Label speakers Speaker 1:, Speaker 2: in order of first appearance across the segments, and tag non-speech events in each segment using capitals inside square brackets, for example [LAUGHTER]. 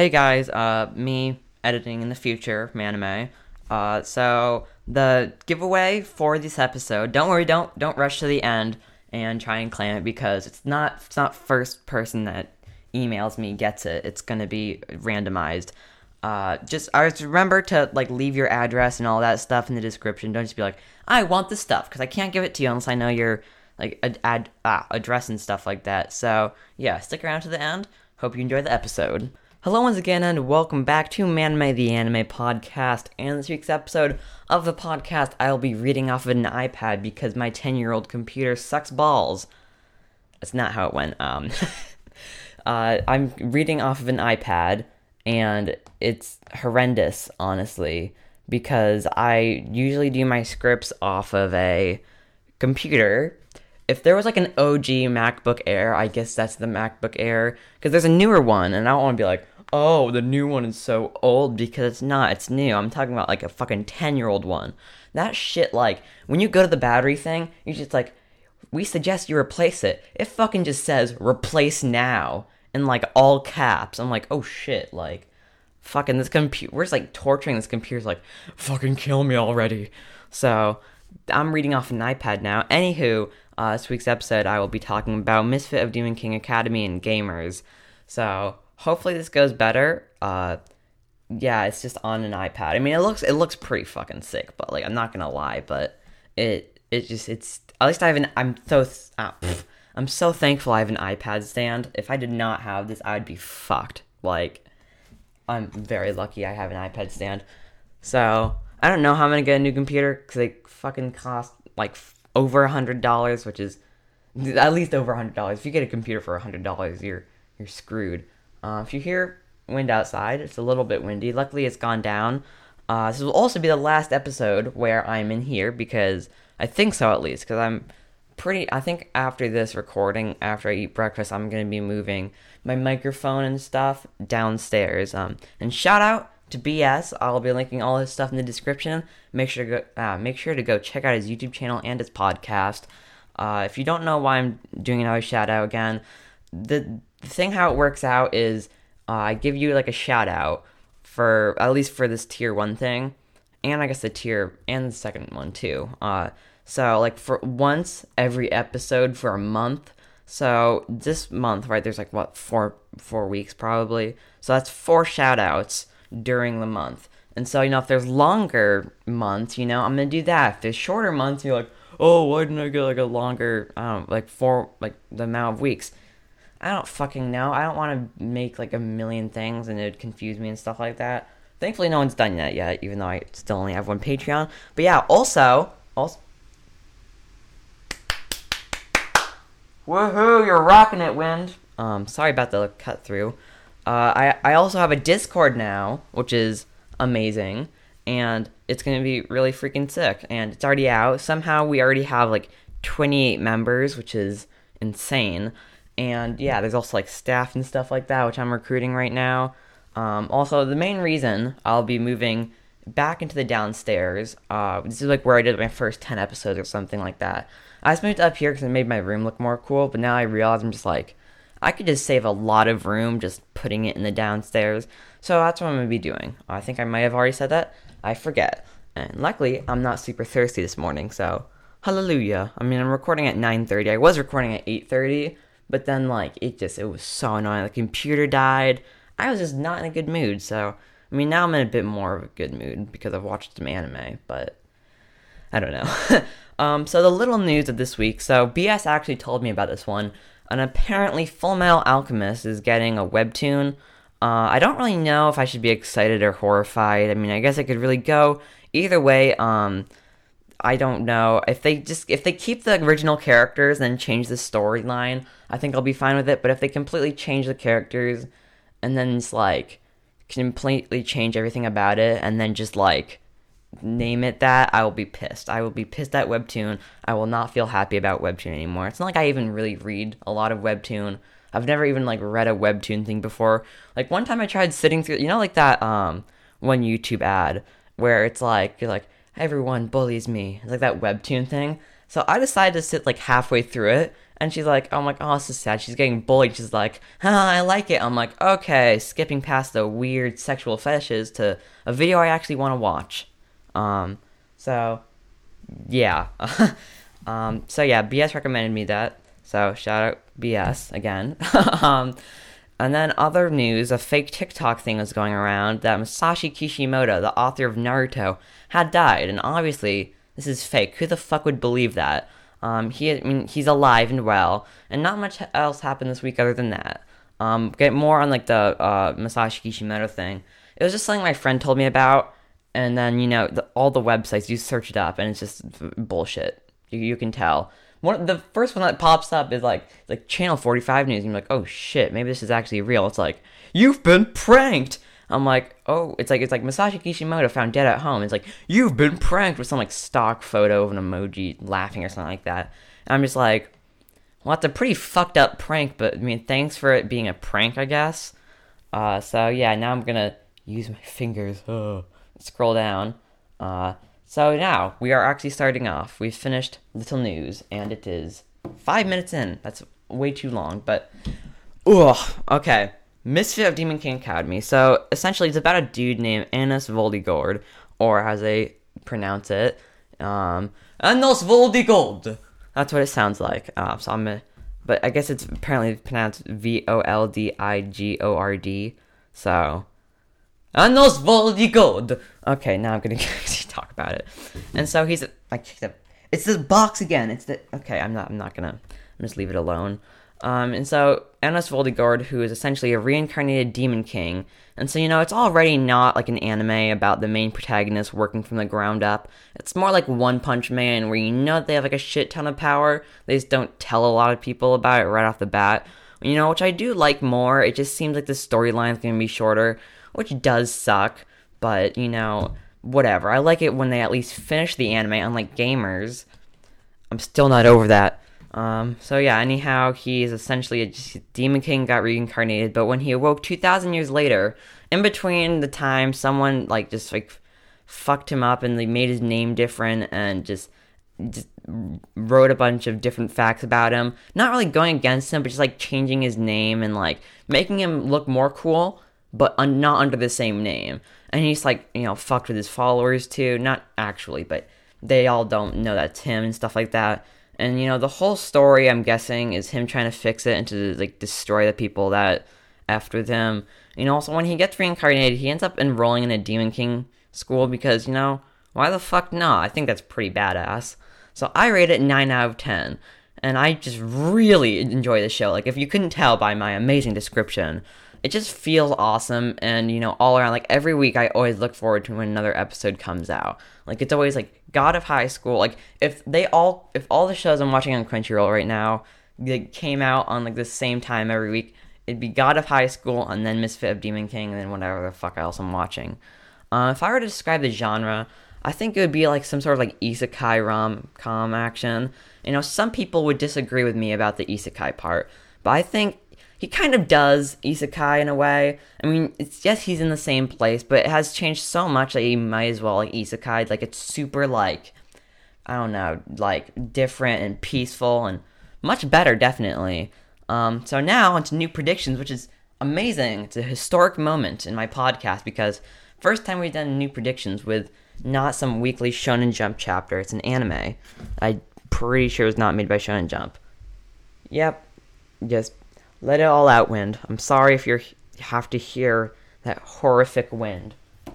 Speaker 1: Hey guys, uh, me editing in the future, Manime. Uh, so the giveaway for this episode. Don't worry, don't don't rush to the end and try and claim it because it's not it's not first person that emails me gets it. It's gonna be randomized. Uh, just always remember to like leave your address and all that stuff in the description. Don't just be like, I want this stuff because I can't give it to you unless I know your like ad, ad ah, address and stuff like that. So yeah, stick around to the end. Hope you enjoy the episode. Hello once again and welcome back to Manime the Anime Podcast. And this week's episode of the podcast, I'll be reading off of an iPad because my 10 year old computer sucks balls. That's not how it went. Um, [LAUGHS] uh, I'm reading off of an iPad and it's horrendous, honestly, because I usually do my scripts off of a computer if there was like an OG MacBook Air, I guess that's the MacBook Air because there's a newer one, and I don't want to be like, oh, the new one is so old because it's not. It's new. I'm talking about like a fucking ten year old one. That shit, like when you go to the battery thing, you're just like, we suggest you replace it. It fucking just says replace now in like all caps. I'm like, oh shit, like. Fucking this computer, we're just like torturing this computer's like, fucking kill me already. So, I'm reading off an iPad now. Anywho, uh, this week's episode, I will be talking about Misfit of Demon King Academy and gamers. So hopefully this goes better. Uh, yeah, it's just on an iPad. I mean, it looks it looks pretty fucking sick, but like I'm not gonna lie, but it it just it's at least I have an I'm so uh, I'm so thankful I have an iPad stand. If I did not have this, I'd be fucked. Like I'm very lucky I have an iPad stand. So I don't know how I'm gonna get a new computer because they fucking cost like over a hundred dollars, which is at least over a hundred dollars. If you get a computer for a hundred dollars, you're you're screwed. Uh, if you hear wind outside, it's a little bit windy. Luckily, it's gone down. Uh, this will also be the last episode where I'm in here because I think so at least because I'm pretty. I think after this recording, after I eat breakfast, I'm gonna be moving my microphone and stuff downstairs. Um, and shout out to BS. I'll be linking all his stuff in the description. Make sure to go. Uh, make sure to go check out his YouTube channel and his podcast. Uh, if you don't know why I'm doing another shout out again, the, the thing how it works out is uh, I give you like a shout out for at least for this tier one thing, and I guess the tier and the second one too. Uh, so like for once every episode for a month. So this month, right? There's like what four four weeks probably. So that's four shout outs during the month. And so, you know, if there's longer months, you know, I'm gonna do that. If there's shorter months, you're like, oh, why didn't I get like a longer, know, like four, like the amount of weeks? I don't fucking know. I don't want to make like a million things and it'd confuse me and stuff like that. Thankfully, no one's done that yet, even though I still only have one Patreon. But yeah, also, also. Woohoo! You're rocking it, Wind. Um, sorry about the cut through. Uh, I I also have a Discord now, which is amazing, and it's gonna be really freaking sick. And it's already out. Somehow we already have like 28 members, which is insane. And yeah, there's also like staff and stuff like that, which I'm recruiting right now. Um, also, the main reason I'll be moving back into the downstairs. Uh, this is like where I did my first 10 episodes or something like that. I just moved up here because it made my room look more cool, but now I realize I'm just like, I could just save a lot of room just putting it in the downstairs. So that's what I'm to be doing. I think I might have already said that. I forget. And luckily, I'm not super thirsty this morning, so hallelujah. I mean, I'm recording at 9:30. I was recording at 8:30, but then like it just it was so annoying. The computer died. I was just not in a good mood. So, I mean, now I'm in a bit more of a good mood because I've watched some anime, but I don't know. [LAUGHS] um, so the little news of this week. So BS actually told me about this one and apparently Full Metal Alchemist is getting a webtoon. Uh, I don't really know if I should be excited or horrified. I mean, I guess I could really go either way. Um, I don't know if they just if they keep the original characters and change the storyline. I think I'll be fine with it. But if they completely change the characters and then it's like completely change everything about it and then just like name it that, I will be pissed. I will be pissed at Webtoon. I will not feel happy about Webtoon anymore. It's not like I even really read a lot of Webtoon. I've never even like read a Webtoon thing before. Like one time I tried sitting through, you know, like that um one YouTube ad where it's like you're like everyone bullies me, it's like that Webtoon thing. So I decided to sit like halfway through it, And she's like, I'm like, oh, this is sad. She's getting bullied. She's like, [LAUGHS] I like it. I'm like, okay, skipping past the weird sexual fetishes to a video I actually want to watch. Um, so, yeah. [LAUGHS] um, so yeah, BS recommended me that. So shout out BS again. [LAUGHS] um, and then other news, a fake TikTok thing was going around that Masashi Kishimoto, the author of Naruto, had died, and obviously this is fake. Who the fuck would believe that? Um, he, I mean, he's alive and well, and not much else happened this week other than that. Um, get more on like the uh, Masashi Kishimoto thing. It was just something my friend told me about, and then you know the, all the websites you search it up, and it's just bullshit. You, you can tell. One the first one that pops up is like like Channel 45 News, and you're like, oh shit, maybe this is actually real. It's like you've been pranked. I'm like, oh, it's like it's like Masashi Kishimoto found dead at home. It's like you've been pranked with some like stock photo of an emoji laughing or something like that. And I'm just like, well, that's a pretty fucked up prank, but I mean, thanks for it being a prank, I guess. Uh, so yeah, now I'm gonna use my fingers. Uh, scroll down. Uh, so now we are actually starting off. We've finished little news, and it is five minutes in. That's way too long, but ugh. Okay. Misfit of Demon King Academy. So essentially, it's about a dude named Anos Voldigord, or as they pronounce it, um, Anos Voldigord. That's what it sounds like. Uh, so I'm, a, but I guess it's apparently pronounced V O L D I G O R D. So Anos Voldigord. Okay, now I'm gonna [LAUGHS] talk about it. And so he's like, it's the box again. It's the okay. I'm not. I'm not gonna. I'm just leave it alone. Um, and so Anos Voldigord, who is essentially a reincarnated demon king, and so you know it's already not like an anime about the main protagonist working from the ground up. It's more like One Punch Man, where you know they have like a shit ton of power. They just don't tell a lot of people about it right off the bat. You know, which I do like more. It just seems like the storyline's gonna be shorter, which does suck. But you know, whatever. I like it when they at least finish the anime, unlike gamers. I'm still not over that. Um, so yeah, anyhow, he's essentially a demon king got reincarnated, but when he awoke 2,000 years later, in between the time someone like just like fucked him up and they made his name different and just just wrote a bunch of different facts about him, not really going against him, but just like changing his name and like making him look more cool, but un- not under the same name. And he's like, you know, fucked with his followers too, not actually, but they all don't know that's him and stuff like that. And you know, the whole story I'm guessing is him trying to fix it and to like destroy the people that after them. You know, also when he gets reincarnated, he ends up enrolling in a Demon King school because, you know, why the fuck not? I think that's pretty badass. So I rate it 9 out of 10. And I just really enjoy the show. Like, if you couldn't tell by my amazing description, it just feels awesome. And you know all around like every week i always look forward to when another episode comes out. Like it's always like god of high school. Like if they all if all the shows i'm watching on crunchyroll right now they came out on like the same time every week it'd be god of high school and then misfit of demon king and then whatever the fuck else i'm watching. Uh, if i were to describe the genre i think it would be like some sort of like isekai rom-com action you know some people would disagree with me about the isekai part but i think he kind of does isekai in a way. I mean, it's yes, he's in the same place, but it has changed so much that he might as well like isekai. Like it's super like I don't know, like different and peaceful and much better, definitely. Um, so now onto new predictions, which is amazing. It's a historic moment in my podcast because first time we've done new predictions with not some weekly Shonen Jump chapter. It's an anime. I'm pretty sure it's not made by Shonen Jump. Yep, just let it all out, wind. I'm sorry if you have to hear that horrific wind,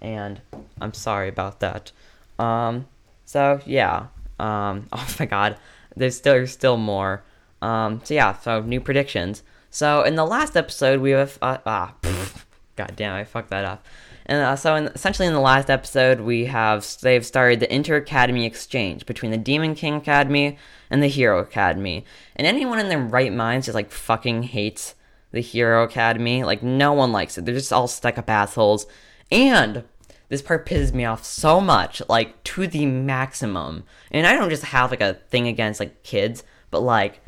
Speaker 1: and I'm sorry about that. Um, so yeah. Um, [LAUGHS] oh my God, there's still there's still more. Um, so yeah. So new predictions. So in the last episode, we have uh, ah, pff, [LAUGHS] God damn, I fucked that up. And uh, so, in, essentially, in the last episode, we have they've started the inter academy exchange between the Demon King Academy and the Hero Academy. And anyone in their right minds just like fucking hates the Hero Academy. Like no one likes it. They're just all stuck up assholes. And this part pisses me off so much, like to the maximum. And I don't just have like a thing against like kids, but like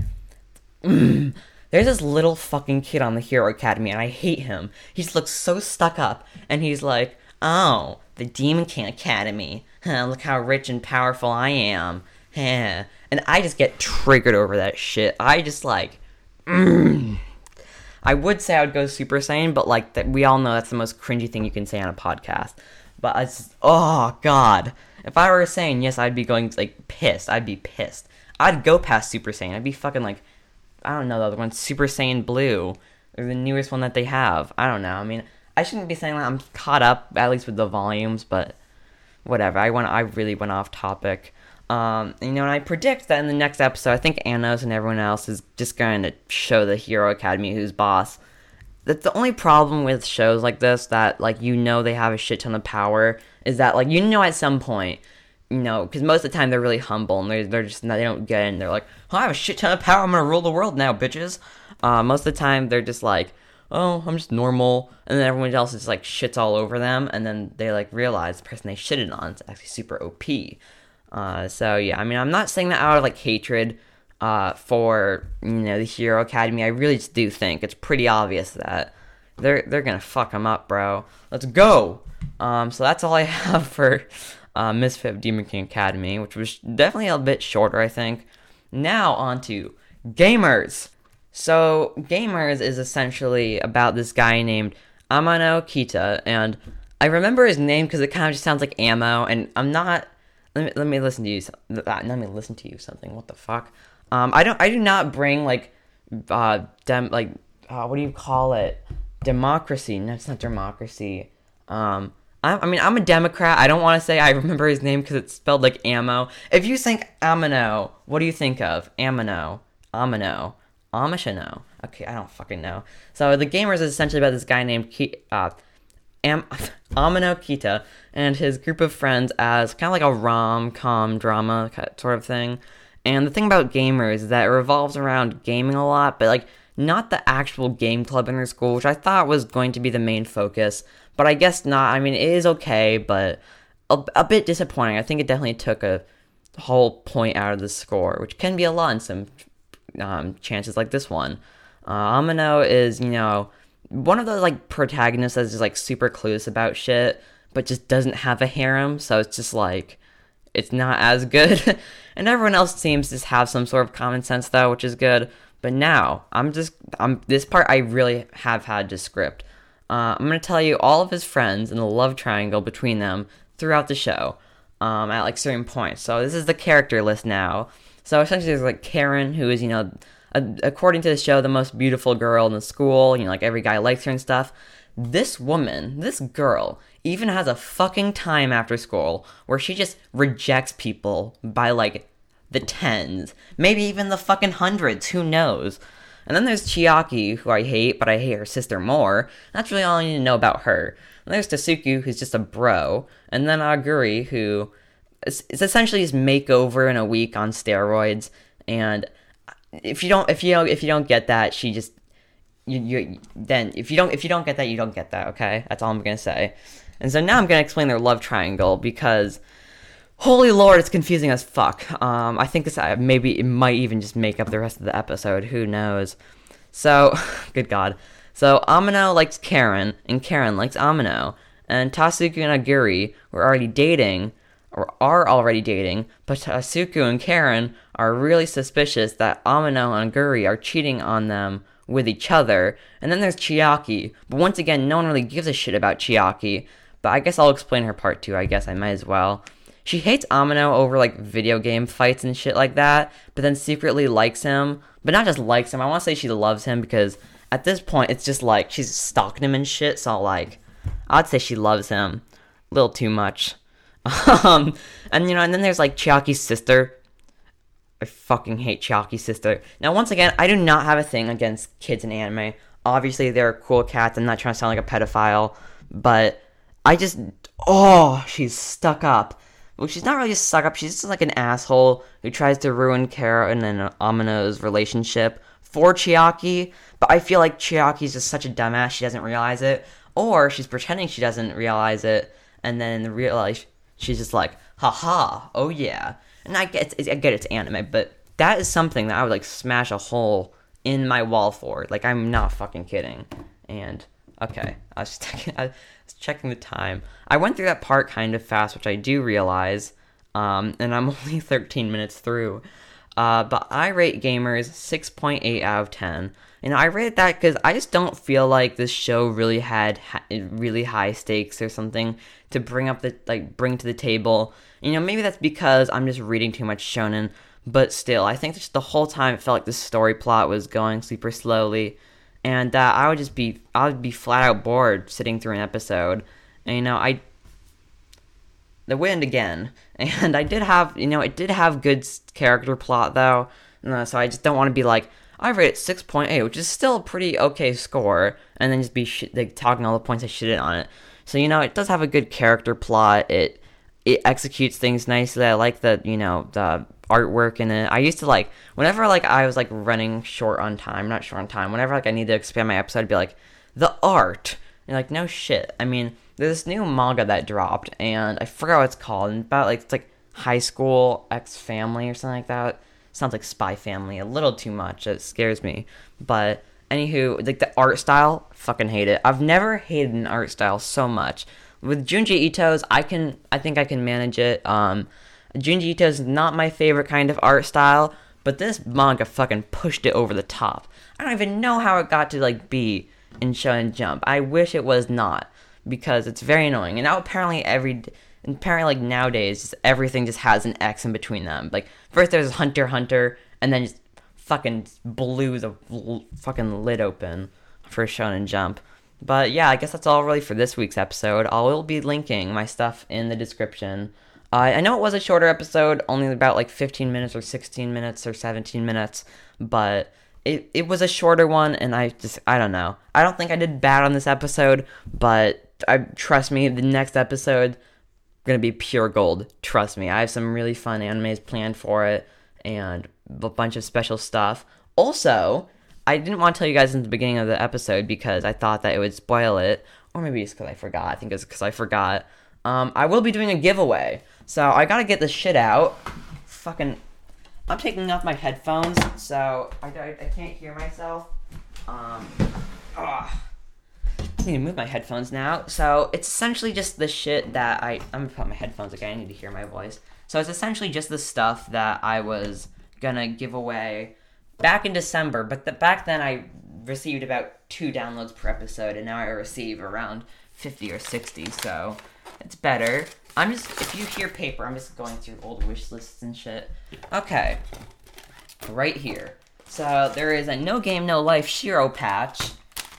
Speaker 1: mm, [CLEARS THROAT] there's this little fucking kid on the Hero Academy and I hate him. He just looks so stuck up and he's like, "Oh, the Demon King Academy. Huh, look how rich and powerful I am." and and I just get triggered over that shit. I just like, mm. I would say I would go Super Saiyan, but like we all know that's the most cringy thing you can say on a podcast. But it's oh god, if I were saying yes, I'd be going like pissed. I'd be pissed. I'd go past Super Saiyan. I'd be fucking like, I don't know the other one, Super Saiyan Blue, or the newest one that they have. I don't know. I mean, I shouldn't be saying that I'm caught up at least with the volumes, but whatever. I went. I really went off topic. Um, you know, and I predict that in the next episode, I think Anos and everyone else is just going to show the Hero Academy who's boss. That's the only problem with shows like this that, like, you know, they have a shit ton of power is that, like, you know, at some point, know, because most of the time they're really humble and they're, they're just, they don't get in. They're like, oh, I have a shit ton of power. I'm to rule the world now, bitches. Uh, most of the time they're just like, oh, I'm just normal. And then everyone else is like shits all over them. And then they like realize the person they shitted on is actually super OP. Uh, so yeah, I mean, I'm not saying that out of like hatred uh, for you know the Hero Academy. I really just do think it's pretty obvious that they're they're gonna fuck them up, bro. Let's go. Um, so that's all I [LAUGHS] have for uh, Misfit Demon King Academy, which was definitely a bit shorter, I think. Now on to Gamers. So Gamers is essentially about this guy named Amano Kita, and I remember his name because it kind of just sounds like ammo, and I'm not let me let me listen to you. Let me listen to you something. What the fuck? Um, I don't. I do not bring like, uh, dem like, uh, what do you call it? Democracy. No, it's not democracy. Um, I, I mean, I'm a Democrat. I don't want to say I remember his name because it's spelled like ammo. If you think Amino, what do you think of? Amino, Amino, Amishano. Okay, I don't fucking know. So the gamers is essentially about this guy named Ki- uh, Am- [LAUGHS] Amino Kita and his group of friends as kind of like a rom com drama sort of thing. And the thing about gamers is that it revolves around gaming a lot, but like not the actual game club in their school, which I thought was going to be the main focus. But I guess not. I mean, it is okay, but a, a bit disappointing. I think it definitely took a whole point out of the score, which can be a lot in some um, chances like this one. Uh, Amino is, you know, one of those like protagonists that's just like super clueless about shit, but just doesn't have a harem, so it's just like it's not as good. [LAUGHS] and everyone else seems to have some sort of common sense though, which is good. But now I'm just I'm this part I really have had to script. Uh, I'm gonna tell you all of his friends and the love triangle between them throughout the show um, at like certain points. So this is the character list now. So essentially, there's like Karen, who is you know according to the show, the most beautiful girl in the school. You know, like every guy likes her and stuff. This woman, this girl, even has a fucking time after school where she just rejects people by like the tens, maybe even the fucking hundreds, who knows? And then there's Chiaki, who I hate, but I hate her sister more. That's really all I need to know about her. And there's Tasuku, who's just a bro. And then Aguri, who is, is essentially his makeover in a week on steroids. And if you don't if you don't if you don't get that, she just you you then if you don't if you don't get that, you don't get that. Okay, that's all I'm gonna say. And so now I'm gonna explain their love triangle because. Holy Lord, it's confusing as fuck. Um, I think this uh, maybe it might even just make up the rest of the episode. Who knows? So, [LAUGHS] good God. So Amino likes Karen, and Karen likes Amino, and Tasuku and Aguri were already dating, or are already dating, but Tasuku and Karen are really suspicious that Amino and Guri are cheating on them with each other. And then there's Chiaki, but once again, no one really gives a shit about Chiaki. But I guess I'll explain her part too, I guess I might as well. She hates Amino over like video game fights and shit like that, but then secretly likes him. But not just likes him, I wanna say she loves him because at this point it's just like she's stalking him and shit, so like I'd say she loves him. A little too much. [LAUGHS] um, and you know, and then there's like Chiaki's sister. I fucking hate Chiaki's sister. Now, once again, I do not have a thing against kids in anime. Obviously, they're cool cats. I'm not trying to sound like a pedophile, but I just oh, she's stuck up. Well, she's not really stuck up. She's just like an asshole who tries to ruin Kara and Amino's relationship for Chiaki. But I feel like Chiaki's just such a dumbass. She doesn't realize it, or she's pretending she doesn't realize it, and then in real life she's just like, haha, oh yeah. And I get, I get it's anime, but that is something that I would like smash a hole in my wall for. Like I'm not fucking kidding. And okay, I was, checking, I was checking the time. I went through that part kind of fast, which I do realize. Um, and I'm [LAUGHS] only 13 minutes through. Uh, but I rate Gamers 6.8 out of 10. And I rate that because I just don't feel like this show really had ha- really high stakes or something to bring up the like bring to the table. You know, maybe that's because I'm just reading too much shonen, but still, I think just the whole time it felt like the story plot was going super slowly, and uh, I would just be I would be flat out bored sitting through an episode. And you know, I the wind again. [LAUGHS] And I did have, you know, it did have good character plot though. Uh, so I just don't want to be like, I rate it 6.8, which is still a pretty okay score, and then just be sh- like talking all the points I shitted on it. So you know, it does have a good character plot. It it executes things nicely. I like the you know the artwork in it. I used to like whenever like I was like running short on time, not short on time. Whenever like I need to expand my episode, I'd be like the art. And like no shit. I mean, there's this new manga that dropped, and I forgot what it's called. And about like it's like High School X Family or something like that. Sounds like Spy Family a little too much. It scares me. But anywho, like the art style, fucking hate it. I've never hated an art style so much. With Junji Ito's, I can I think I can manage it. Um, Junji Ito's not my favorite kind of art style, but this manga fucking pushed it over the top. I don't even know how it got to like be in Shonen Jump. I wish it was not because it's very annoying. And now apparently every apparently like nowadays just everything just has an X in between them. Like first there's Hunter Hunter, and then just fucking blew the l- fucking lid open for Shonen Jump. But yeah, I guess that's all really for this week's episode. I will be linking my stuff in the description. Uh, I know it was a shorter episode, only about like 15 minutes or 16 minutes or 17 minutes, but it, it was a shorter one, and I just, I don't know. I don't think I did bad on this episode, but I trust me, the next episode gonna be pure gold. Trust me, I have some really fun animes planned for it, and a bunch of special stuff. Also, I didn't want to tell you guys in the beginning of the episode because I thought that it would spoil it, or maybe it's because I forgot. I think it's because I forgot. Um, I will be doing a giveaway, so I gotta get this shit out. Fucking, I'm taking off my headphones, so I, I, I can't hear myself. Um, ah. I need to move my headphones now. So it's essentially just the shit that I. I'm gonna put my headphones again. I need to hear my voice. So it's essentially just the stuff that I was gonna give away back in December. But the, back then I received about two downloads per episode, and now I receive around 50 or 60. So it's better. I'm just. If you hear paper, I'm just going through old wish lists and shit. Okay. Right here. So there is a No Game No Life Shiro patch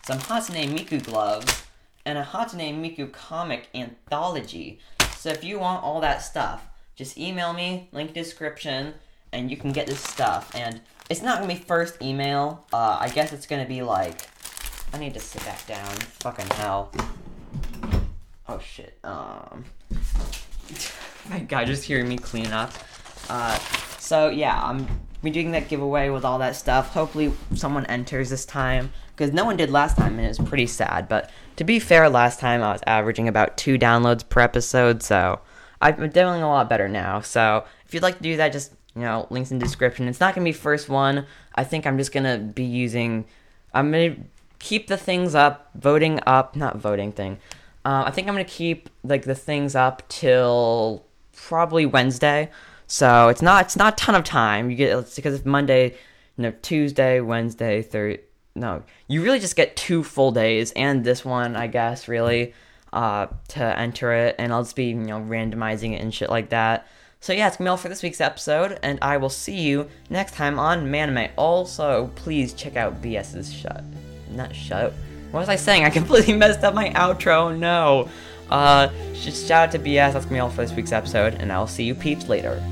Speaker 1: some Hatsune Miku gloves, and a Hatsune Miku comic anthology. So if you want all that stuff, just email me, link description, and you can get this stuff. And it's not gonna be first email. Uh, I guess it's gonna be like, I need to sit back down. Fucking hell. Oh shit. Um. [LAUGHS] My God, just hearing me clean up. Uh, so yeah, I'm be doing that giveaway with all that stuff. Hopefully, someone enters this time because no one did last time, and it was pretty sad. But to be fair, last time I was averaging about two downloads per episode, so I'm doing a lot better now. So if you'd like to do that, just you know, links in description. It's not gonna be first one. I think I'm just gonna be using. I'm gonna keep the things up, voting up, not voting thing. Uh, I think I'm gonna keep like the things up till probably Wednesday. So it's not it's not a ton of time. You get it's because it's Monday, you know, Tuesday, Wednesday, Thursday. No, you really just get two full days and this one, I guess, really, uh, to enter it, and I'll just be you know randomizing it and shit like that. So yeah, it's gonna be all for this week's episode, and I will see you next time on Manime. Also, please check out BS's shut, not shut. What was I saying? I [LAUGHS] completely messed up my outro. No. Uh, just shout out to BS. That's gonna be all for this week's episode, and I'll see you peeps later.